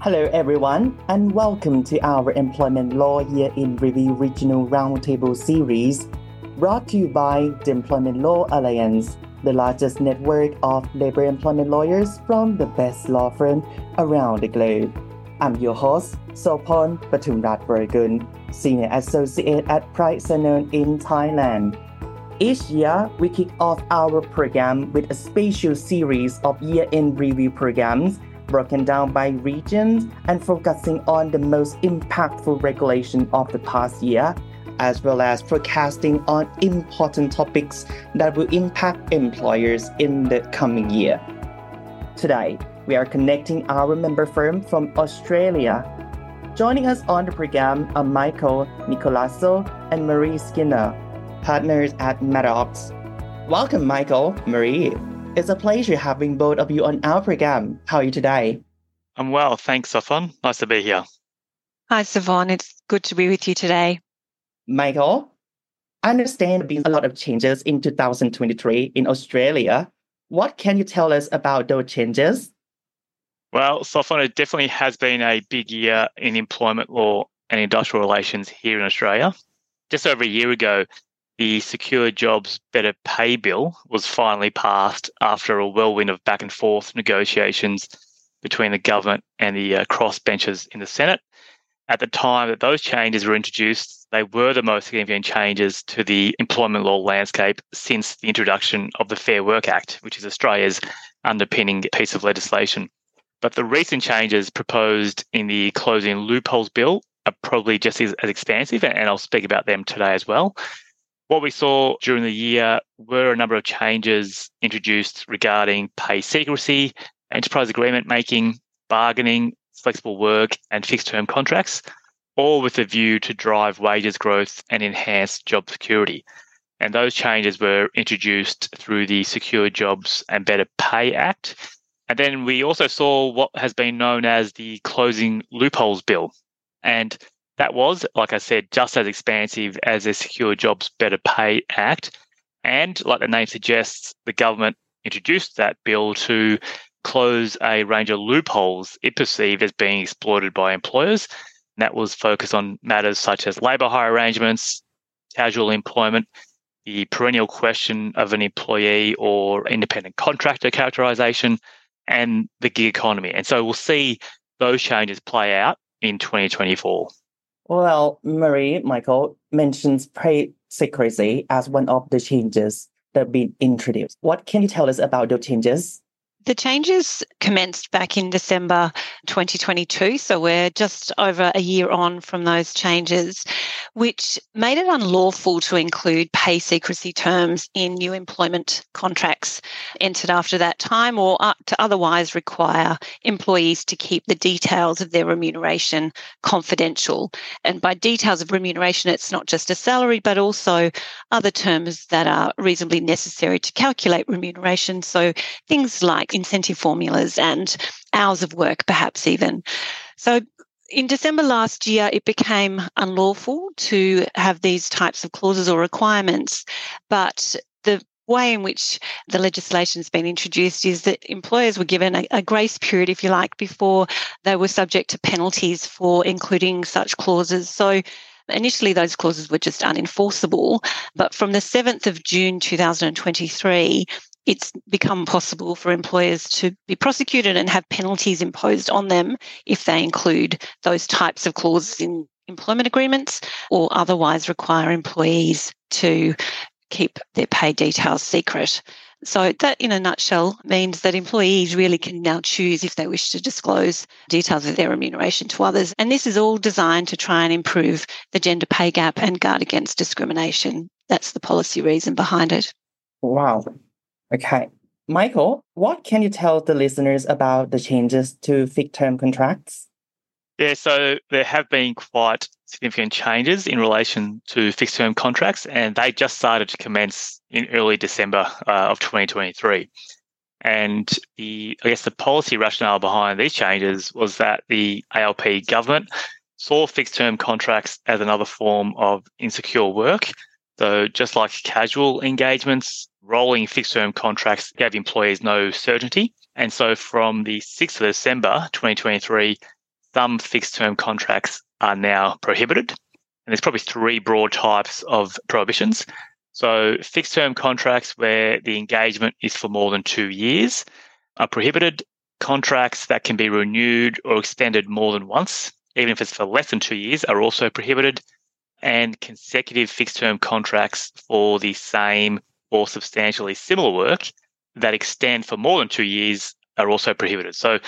Hello, everyone, and welcome to our Employment Law Year in Review Regional Roundtable series, brought to you by the Employment Law Alliance, the largest network of labor employment lawyers from the best law firm around the globe. I'm your host, Sopon Patumrat Baragun, Senior Associate at Pride Price in Thailand. Each year, we kick off our program with a special series of year-end review programs broken down by regions and focusing on the most impactful regulation of the past year, as well as forecasting on important topics that will impact employers in the coming year. Today, we are connecting our member firm from Australia. Joining us on the program are Michael Nicolazzo and Maree Skinner, partners at Maddocks. Welcome, Michael, Maree. It's a pleasure having both of you on our program. How are you today? I'm well, thanks, Sophon. Nice to be here. Hi, Sophon. It's good to be with you today. Michael, I understand there have been a lot of changes in 2023 in Australia. What can you tell us about those changes? Well, Sophon, it definitely has been a big year in employment law and industrial relations here in Australia. Just over a year ago, the Secure Jobs Better Pay Bill was finally passed after a whirlwind of back and forth negotiations between the government and the uh, crossbenchers in the Senate. At the time that those changes were introduced, they were the most significant changes to the employment law landscape since the introduction of the Fair Work Act, which is Australia's underpinning piece of legislation. But the recent changes proposed in the Closing Loopholes Bill are probably just as, as expansive, and I'll speak about them today as well. What we saw during the year were a number of changes introduced regarding pay secrecy, enterprise agreement making, bargaining, flexible work, and fixed term contracts, all with a view to drive wages growth and enhance job security. And those changes were introduced through the Secure Jobs and Better Pay Act. And then we also saw what has been known as the Closing Loopholes Bill. And that was, like I said, just as expansive as the Secure Jobs Better Pay Act. And like the name suggests, the government introduced that bill to close a range of loopholes it perceived as being exploited by employers. And that was focused on matters such as labour hire arrangements, casual employment, the perennial question of an employee or independent contractor characterisation, and the gig economy. And so we'll see those changes play out in 2024. Well, Maree Michael mentions pay secrecy as one of the changes that have been introduced. What can you tell us about those changes? The changes commenced back in December 2022, so we're just over a year on from those changes, which made it unlawful to include pay secrecy terms in new employment contracts entered after that time or to otherwise require employees to keep the details of their remuneration confidential. And by details of remuneration, it's not just a salary, but also other terms that are reasonably necessary to calculate remuneration. So things like incentive formulas and hours of work, perhaps even. So in December last year, it became unlawful to have these types of clauses or requirements, but the way in which the legislation has been introduced is that employers were given a, a, grace period, if you like, before they were subject to penalties for including such clauses. So initially those clauses were just unenforceable, but from the 7th of June 2023, it's become possible for employers to be prosecuted and have penalties imposed on them if they include those types of clauses in employment agreements or otherwise require employees to keep their pay details secret. So, that in a nutshell means that employees really can now choose if they wish to disclose details of their remuneration to others. And this is all designed to try and improve the gender pay gap and guard against discrimination. That's the policy reason behind it. Wow. Okay. Michael, what can you tell the listeners about the changes to fixed term contracts? Yeah, so there have been quite significant changes in relation to fixed term contracts, and they just started to commence in early December uh, of 2023. And the, I guess the policy rationale behind these changes was that the ALP government saw fixed term contracts as another form of insecure work. So just like casual engagements, rolling fixed term contracts gave employees no certainty. And so from the 6th of December 2023, some fixed term contracts are now prohibited. And there's probably three broad types of prohibitions. So, fixed term contracts where the engagement is for more than two years are prohibited. Contracts that can be renewed or extended more than once, even if it's for less than two years, are also prohibited. And consecutive fixed term contracts for the same or substantially similar work that extend for more than two years are also prohibited. So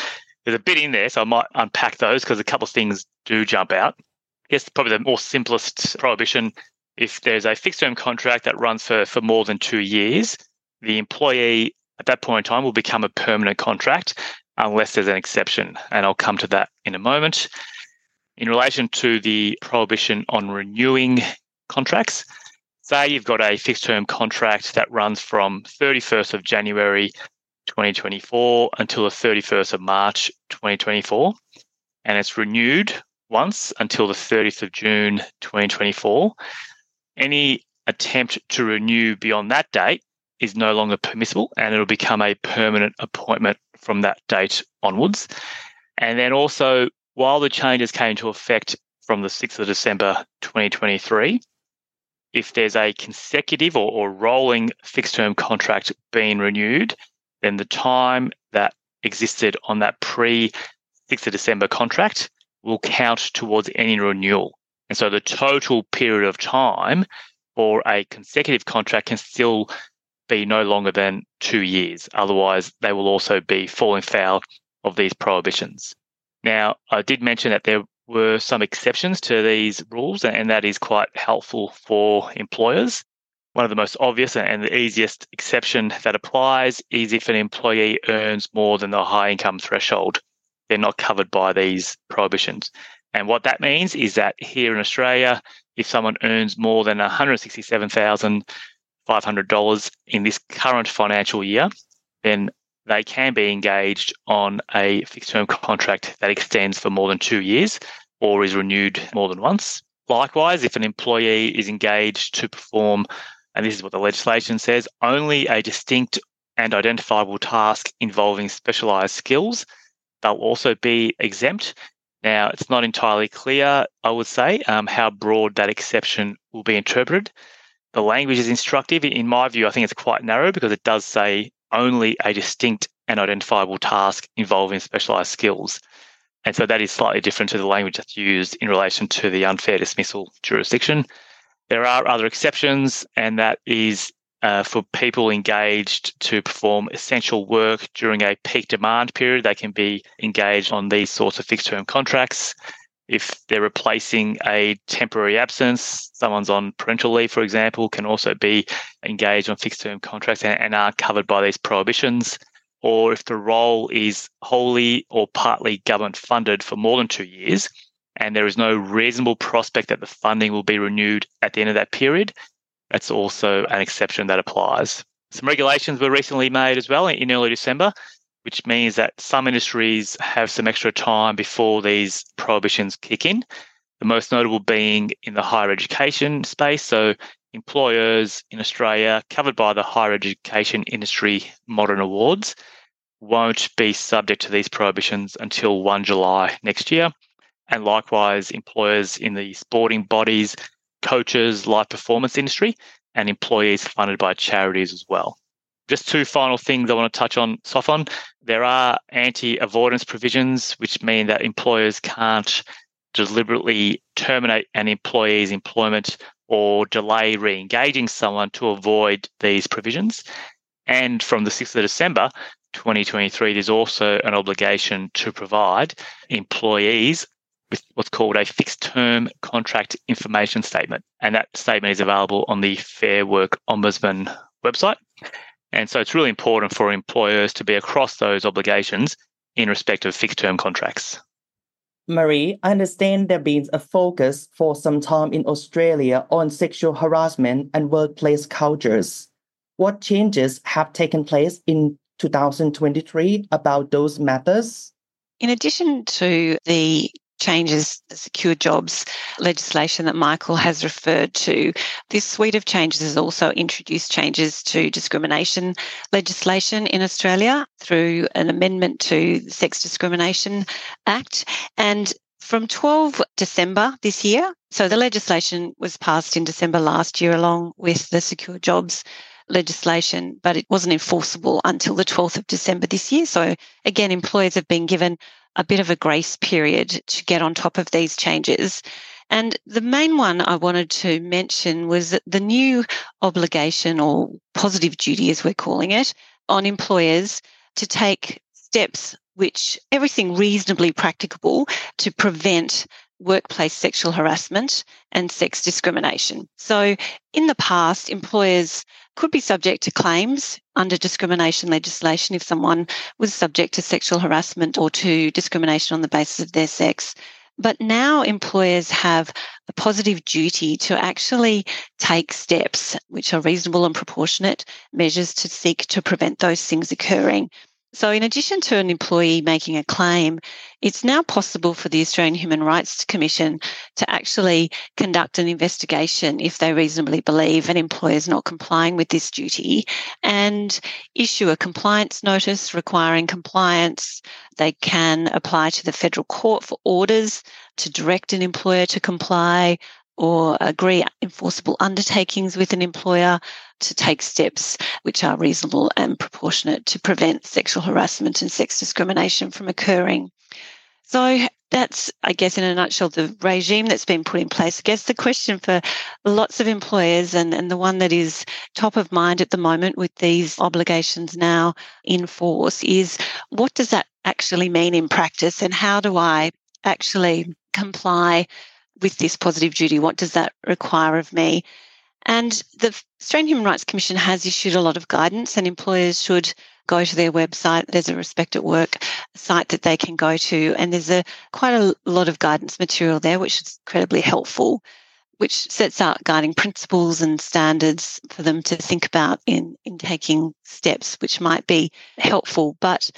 there's a bit in there, so I might unpack those because a couple of things do jump out. I guess probably the more simplest prohibition if there's a fixed term contract that runs for, for more than two years, the employee at that point in time will become a permanent contract unless there's an exception. And I'll come to that in a moment. In relation to the prohibition on renewing contracts, say you've got a fixed term contract that runs from 31st of January 2024 until the 31st of March 2024, and it's renewed once until the 30th of June 2024. Any attempt to renew beyond that date is no longer permissible and it'll become a permanent appointment from that date onwards. And then also, while the changes came into effect from the 6th of December 2023, if there's a consecutive or, or rolling fixed term contract being renewed, then the time that existed on that pre 6th of December contract will count towards any renewal. And so the total period of time for a consecutive contract can still be no longer than two years. Otherwise, they will also be falling foul of these prohibitions. Now, I did mention that there were some exceptions to these rules, and that is quite helpful for employers. One of the most obvious and the easiest exception that applies is if an employee earns more than the high income threshold. They're not covered by these prohibitions. And what that means is that here in Australia, if someone earns more than 167,000 $500 in this current financial year, then they can be engaged on a fixed term contract that extends for more than two years or is renewed more than once. Likewise, if an employee is engaged to perform, and this is what the legislation says, only a distinct and identifiable task involving specialized skills, they'll also be exempt. Now, it's not entirely clear, I would say, um, how broad that exception will be interpreted. The language is instructive. In my view, I think it's quite narrow because it does say only a distinct and identifiable task involving specialized skills. And so that is slightly different to the language that's used in relation to the unfair dismissal jurisdiction. There are other exceptions, and that is uh, for people engaged to perform essential work during a peak demand period. They can be engaged on these sorts of fixed term contracts if they're replacing a temporary absence, someone's on parental leave, for example, can also be engaged on fixed term contracts and, and aren't covered by these prohibitions. Or if the role is wholly or partly government funded for more than two years, and there is no reasonable prospect that the funding will be renewed at the end of that period, that's also an exception that applies. Some regulations were recently made as well in early December which means that some industries have some extra time before these prohibitions kick in. The most notable being in the higher education space. So, employers in Australia covered by the Higher Education Industry Modern Awards won't be subject to these prohibitions until 1 July next year. And likewise, employers in the sporting bodies, coaches, live performance industry, and employees funded by charities as well. Just two final things I want to touch on, Sophon. There are anti avoidance provisions, which mean that employers can't deliberately terminate an employee's employment or delay re engaging someone to avoid these provisions. And from the 6th of December 2023, there's also an obligation to provide employees with what's called a fixed term contract information statement. And that statement is available on the Fair Work Ombudsman website. And so it's really important for employers to be across those obligations in respect of fixed term contracts. Maree, I understand there has been a focus for some time in Australia on sexual harassment and workplace cultures. What changes have taken place in 2023 about those matters? In addition to the changes, the secure jobs legislation that Michael has referred to, this suite of changes has also introduced changes to discrimination legislation in Australia through an amendment to the Sex Discrimination Act. And from 12 December this year, so the legislation was passed in December last year along with the secure jobs legislation, but it wasn't enforceable until the 12th of December this year. So again, employers have been given a bit of a grace period to get on top of these changes. And the main one I wanted to mention was that the new obligation or positive duty, as we're calling it, on employers to take steps which everything reasonably practicable to prevent workplace sexual harassment and sex discrimination. So, in the past, employers could be subject to claims under discrimination legislation if someone was subject to sexual harassment or to discrimination on the basis of their sex. But now employers have a positive duty to actually take steps which are reasonable and proportionate measures to seek to prevent those things occurring. So, in addition to an employee making a claim, it's now possible for the Australian Human Rights Commission to actually conduct an investigation if they reasonably believe an employer is not complying with this duty and issue a compliance notice requiring compliance. They can apply to the federal court for orders to direct an employer to comply or agree enforceable undertakings with an employer to take steps which are reasonable and proportionate to prevent sexual harassment and sex discrimination from occurring. So that's, I guess, in a nutshell, the regime that's been put in place. I guess the question for lots of employers and, and the one that is top of mind at the moment with these obligations now in force is what does that actually mean in practice and how do I actually comply with this positive duty? What does that require of me? And the Australian Human Rights Commission has issued a lot of guidance, and employers should go to their website. There's a Respect at Work site that they can go to, and there's a quite a lot of guidance material there, which is incredibly helpful, which sets out guiding principles and standards for them to think about in in taking steps, which might be helpful. But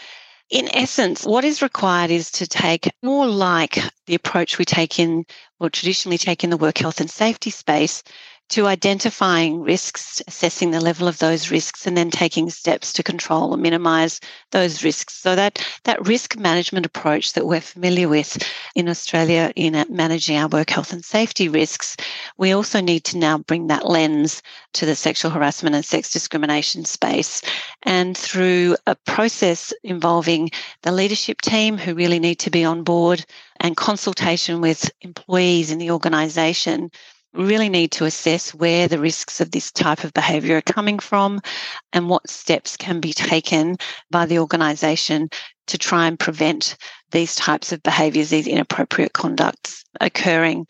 in essence, what is required is to take more like the approach we take in or traditionally take in the work health and safety space, to identifying risks, assessing the level of those risks, and then taking steps to control or minimize those risks. So that that risk management approach that we're familiar with in Australia in uh, managing our work health and safety risks, we also need to now bring that lens to the sexual harassment and sex discrimination space. And through a process involving the leadership team who really need to be on board and consultation with employees in the organisation, we really need to assess where the risks of this type of behaviour are coming from and what steps can be taken by the organisation to try and prevent these types of behaviours, these inappropriate conducts occurring.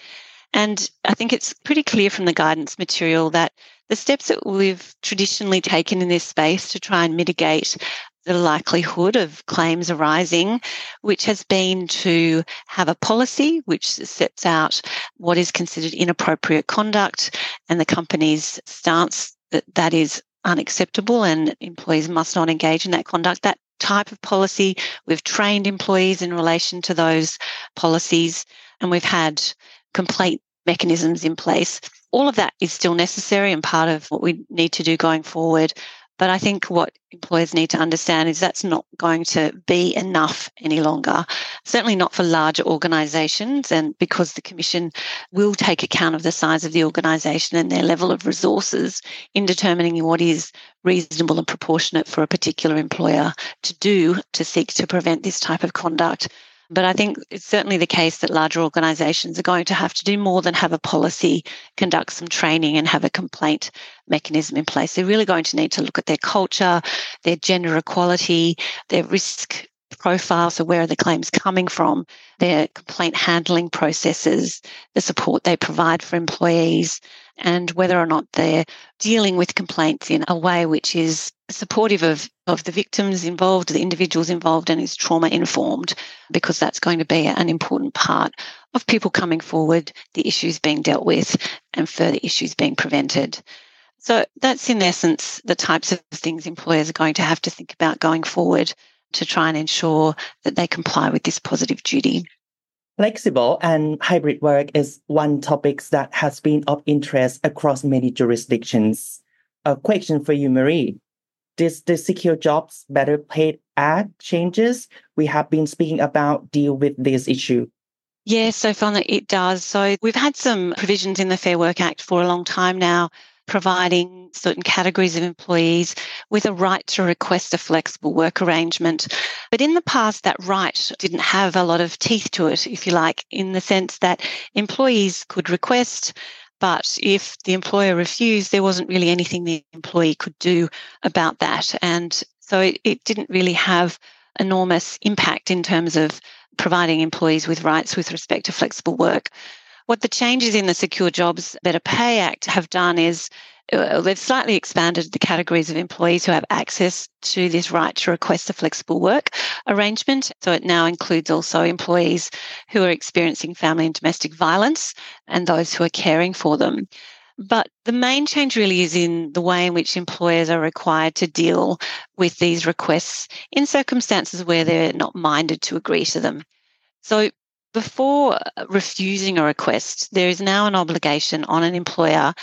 And I think it's pretty clear from the guidance material that the steps that we've traditionally taken in this space to try and mitigate the likelihood of claims arising, which has been to have a policy which sets out what is considered inappropriate conduct and the company's stance that that is unacceptable and employees must not engage in that conduct. That type of policy, we've trained employees in relation to those policies and we've had complaint mechanisms in place. All of that is still necessary and part of what we need to do going forward. But I think what employers need to understand is that's not going to be enough any longer, certainly not for larger organisations. And because the Commission will take account of the size of the organisation and their level of resources in determining what is reasonable and proportionate for a particular employer to do to seek to prevent this type of conduct. But I think it's certainly the case that larger organisations are going to have to do more than have a policy, conduct some training, and have a complaint mechanism in place. They're really going to need to look at their culture, their gender equality, their risk profile. So, where are the claims coming from? Their complaint handling processes, the support they provide for employees, and whether or not they're dealing with complaints in a way which is supportive of, of the victims involved, the individuals involved, and is trauma informed, because that's going to be an important part of people coming forward, the issues being dealt with, and further issues being prevented. So that's in essence the types of things employers are going to have to think about going forward to try and ensure that they comply with this positive duty. Flexible and hybrid work is one topic that has been of interest across many jurisdictions. A question for you, Maree. Does the secure jobs better paid act changes we have been speaking about deal with this issue? Yes, so that it does. So we've had some provisions in the Fair Work Act for a long time now providing certain categories of employees with a right to request a flexible work arrangement. But in the past, that right didn't have a lot of teeth to it, if you like, in the sense that employees could request. But if the employer refused, there wasn't really anything the employee could do about that. And so it, it didn't really have enormous impact in terms of providing employees with rights with respect to flexible work. What the changes in the Secure Jobs Better Pay Act have done is uh, they've slightly expanded the categories of employees who have access to this right to request a flexible work arrangement. So it now includes also employees who are experiencing family and domestic violence and those who are caring for them. But the main change really is in the way in which employers are required to deal with these requests in circumstances where they're not minded to agree to them. So before uh, refusing a request, there is now an obligation on an employer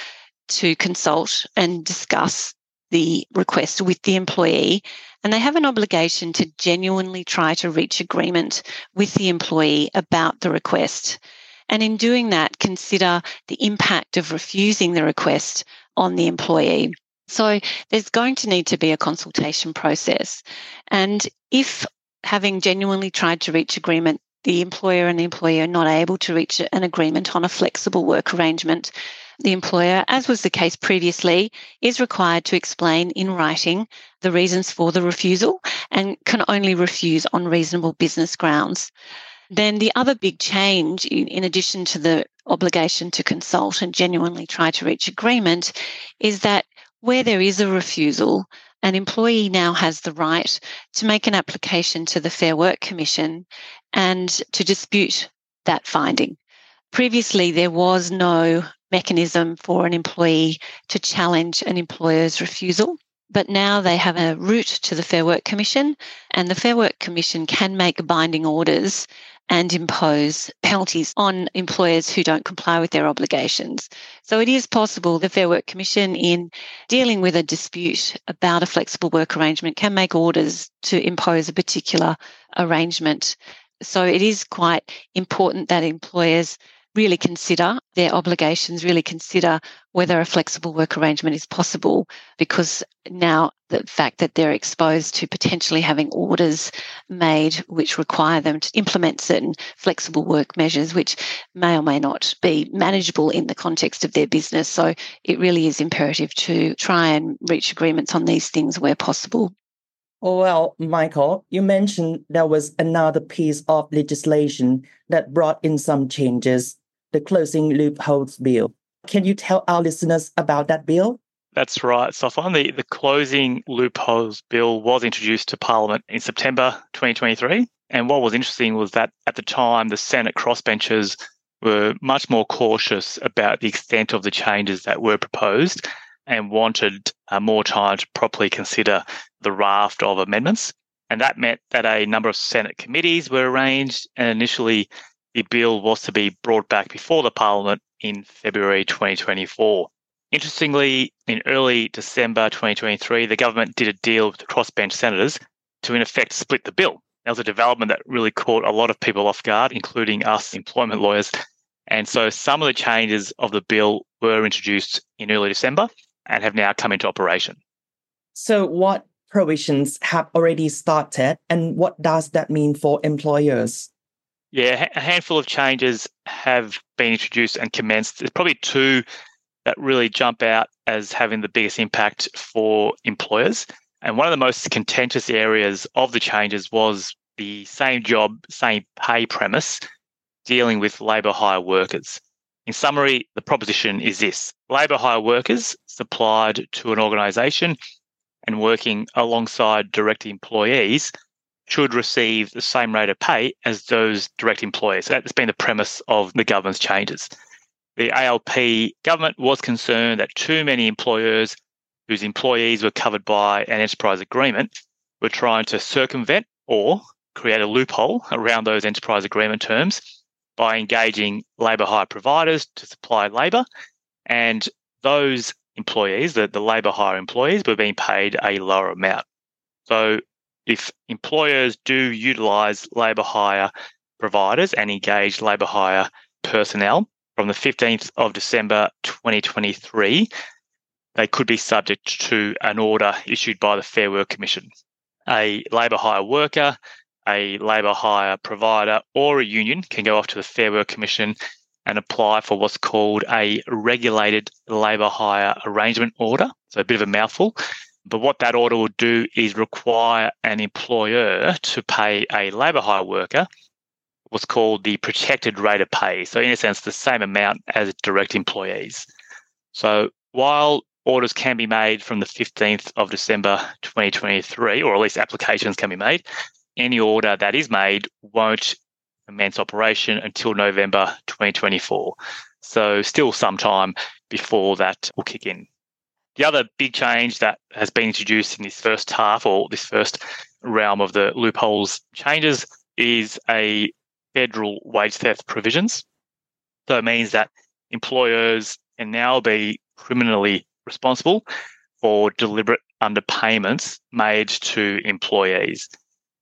to consult and discuss the request with the employee. And they have an obligation to genuinely try to reach agreement with the employee about the request. And in doing that, consider the impact of refusing the request on the employee. So there's going to need to be a consultation process. And if having genuinely tried to reach agreement the employer and the employee are not able to reach an agreement on a flexible work arrangement, the employer, as was the case previously, is required to explain in writing the reasons for the refusal and can only refuse on reasonable business grounds. Then the other big change, in addition to the obligation to consult and genuinely try to reach agreement, is that where there is a refusal, an employee now has the right to make an application to the Fair Work Commission and to dispute that finding. Previously, there was no mechanism for an employee to challenge an employer's refusal. But now they have a route to the Fair Work Commission, and the Fair Work Commission can make binding orders and impose penalties on employers who don't comply with their obligations. So it is possible the Fair Work Commission, in dealing with a dispute about a flexible work arrangement, can make orders to impose a particular arrangement. So it is quite important that employers really consider their obligations, really consider whether a flexible work arrangement is possible, because now the fact that they're exposed to potentially having orders made which require them to implement certain flexible work measures, which may or may not be manageable in the context of their business. So it really is imperative to try and reach agreements on these things where possible. Well, Michael, you mentioned there was another piece of legislation that brought in some changes the Closing Loopholes Bill. Can you tell our listeners about that bill? That's right, Sophon. The, the Closing Loopholes Bill was introduced to Parliament in September 2023. And what was interesting was that at the time, the Senate crossbenchers were much more cautious about the extent of the changes that were proposed and wanted uh, more time to properly consider the raft of amendments. And that meant that a number of Senate committees were arranged, and initially the bill was to be brought back before the Parliament in February 2024. Interestingly, in early December 2023, the government did a deal with the crossbench senators to, in effect, split the bill. That was a development that really caught a lot of people off guard, including us employment lawyers. And so some of the changes of the bill were introduced in early December and have now come into operation. So, what provisions have already started, and what does that mean for employers? Yeah, a handful of changes have been introduced and commenced. There's probably two that really jump out as having the biggest impact for employers. And one of the most contentious areas of the changes was the same job, same pay premise dealing with labour hire workers. In summary, the proposition is this labour hire workers supplied to an organisation and working alongside direct employees should receive the same rate of pay as those direct employees. So that's been the premise of the government's changes. The ALP government was concerned that too many employers whose employees were covered by an enterprise agreement were trying to circumvent or create a loophole around those enterprise agreement terms by engaging labour hire providers to supply labour. And those employees, the, the labour hire employees, were being paid a lower amount. So if employers do utilise labour hire providers and engage labour hire personnel from the 15th of December 2023, they could be subject to an order issued by the Fair Work Commission. A labour hire worker, a labour hire provider, or a union can go off to the Fair Work Commission and apply for what's called a regulated labour hire arrangement order. So a bit of a mouthful. But what that order will do is require an employer to pay a labour hire worker what's called the protected rate of pay. So, in a sense, the same amount as direct employees. So, while orders can be made from the 15th of December 2023, or at least applications can be made, any order that is made won't commence operation until November 2024. So, still some time before that will kick in. The other big change that has been introduced in this first half or this first realm of the loopholes changes is a federal wage theft provisions. So it means that employers can now be criminally responsible for deliberate underpayments made to employees.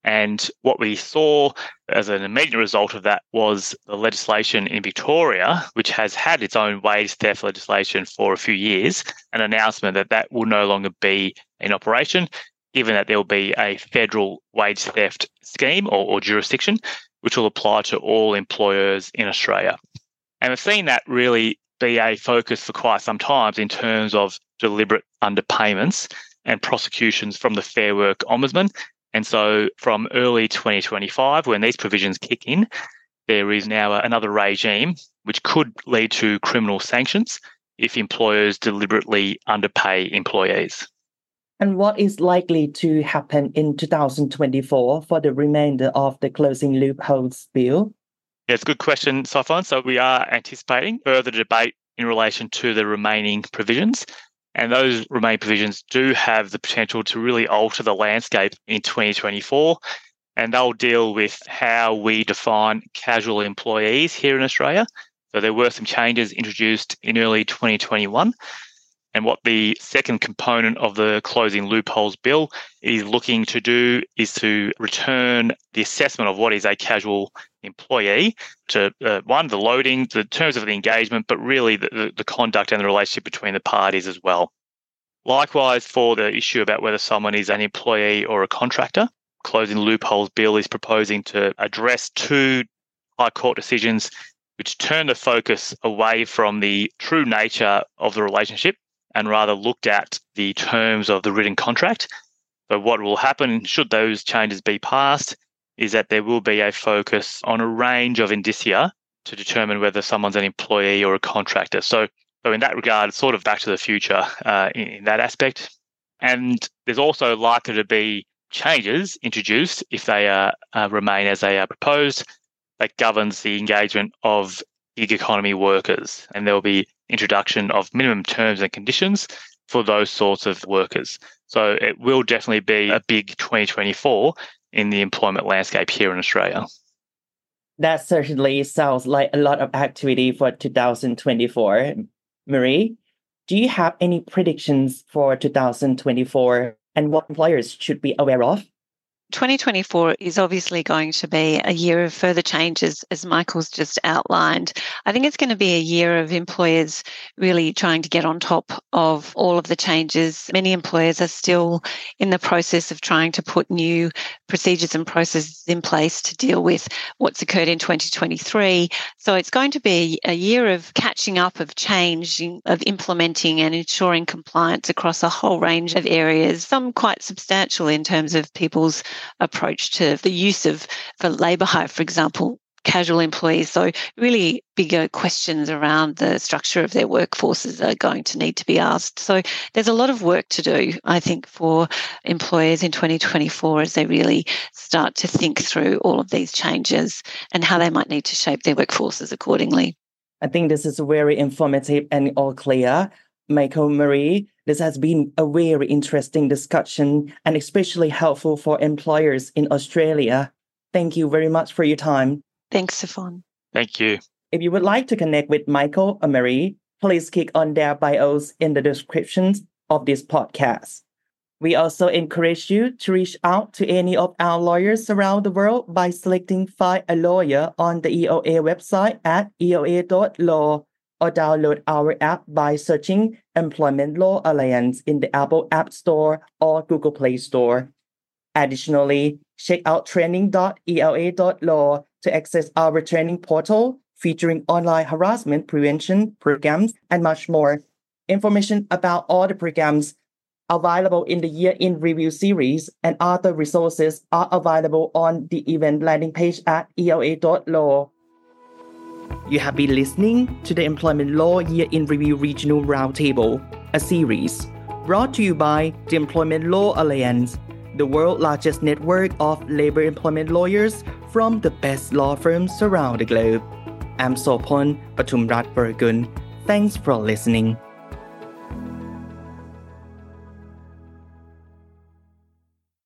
And what we saw as an immediate result of that was the legislation in Victoria, which has had its own wage theft legislation for a few years, an announcement that that will no longer be in operation, given that there will be a federal wage theft scheme or, or jurisdiction, which will apply to all employers in Australia. And we've seen that really be a focus for quite some time in terms of deliberate underpayments and prosecutions from the Fair Work Ombudsman and so from early 2025, when these provisions kick in, there is now another regime which could lead to criminal sanctions if employers deliberately underpay employees. And what is likely to happen in 2024 for the remainder of the closing loopholes bill? Yeah, it's a good question, Sophon. So we are anticipating further debate in relation to the remaining provisions. And those remain provisions do have the potential to really alter the landscape in 2024. And they'll deal with how we define casual employees here in Australia. So there were some changes introduced in early 2021. And what the second component of the closing loopholes bill is looking to do is to return the assessment of what is a casual employee to uh, one, the loading, the terms of the engagement, but really the, the, conduct and the relationship between the parties as well. Likewise, for the issue about whether someone is an employee or a contractor, Closing Loopholes Bill is proposing to address two High Court decisions which turn the focus away from the true nature of the relationship and rather looked at the terms of the written contract. But what will happen should those changes be passed is that there will be a focus on a range of indicia to determine whether someone's an employee or a contractor. So, so in that regard, it's sort of back to the future uh, in, in that aspect. And there's also likely to be changes introduced if they uh, uh, remain as they are proposed that governs the engagement of gig economy workers. And there will be introduction of minimum terms and conditions for those sorts of workers. So it will definitely be a big 2024 in the employment landscape here in Australia. That certainly sounds like a lot of activity for 2024. Maree, do you have any predictions for 2024 and what employers should be aware of? 2024 is obviously going to be a year of further changes, as Michael's just outlined. I think it's going to be a year of employers really trying to get on top of all of the changes. Many employers are still in the process of trying to put new procedures and processes in place to deal with what's occurred in 2023. So it's going to be a year of catching up, of change, of implementing and ensuring compliance across a whole range of areas, some quite substantial in terms of people's approach to the use of, for labour hire, for example, casual employees. So, really bigger questions around the structure of their workforces are going to need to be asked. So, there's a lot of work to do, I think, for employers in 2024 as they really start to think through all of these changes and how they might need to shape their workforces accordingly. I think this is very informative and all clear. Michael Maree, this has been a very interesting discussion and especially helpful for employers in Australia. Thank you very much for your time. Thanks, Sophon. Thank you. If you would like to connect with Michael or Maree, please click on their bios in the descriptions of this podcast. We also encourage you to reach out to any of our lawyers around the world by selecting Find a Lawyer on the ELA website at ela.law or download our app by searching Employment Law Alliance in the Apple App Store or Google Play Store. Additionally, check out training.ela.law to access our training portal featuring online harassment prevention programs and much more. Information about all the programs available in the Year in Review series and other resources are available on the event landing page at ela.law. You have been listening to the Employment Law Year in Review Regional Roundtable, a series brought to you by the Employment Law Alliance, the world's largest network of labor employment lawyers from the best law firms around the globe. I'm Sopon Patumrat Burgun. Thanks for listening.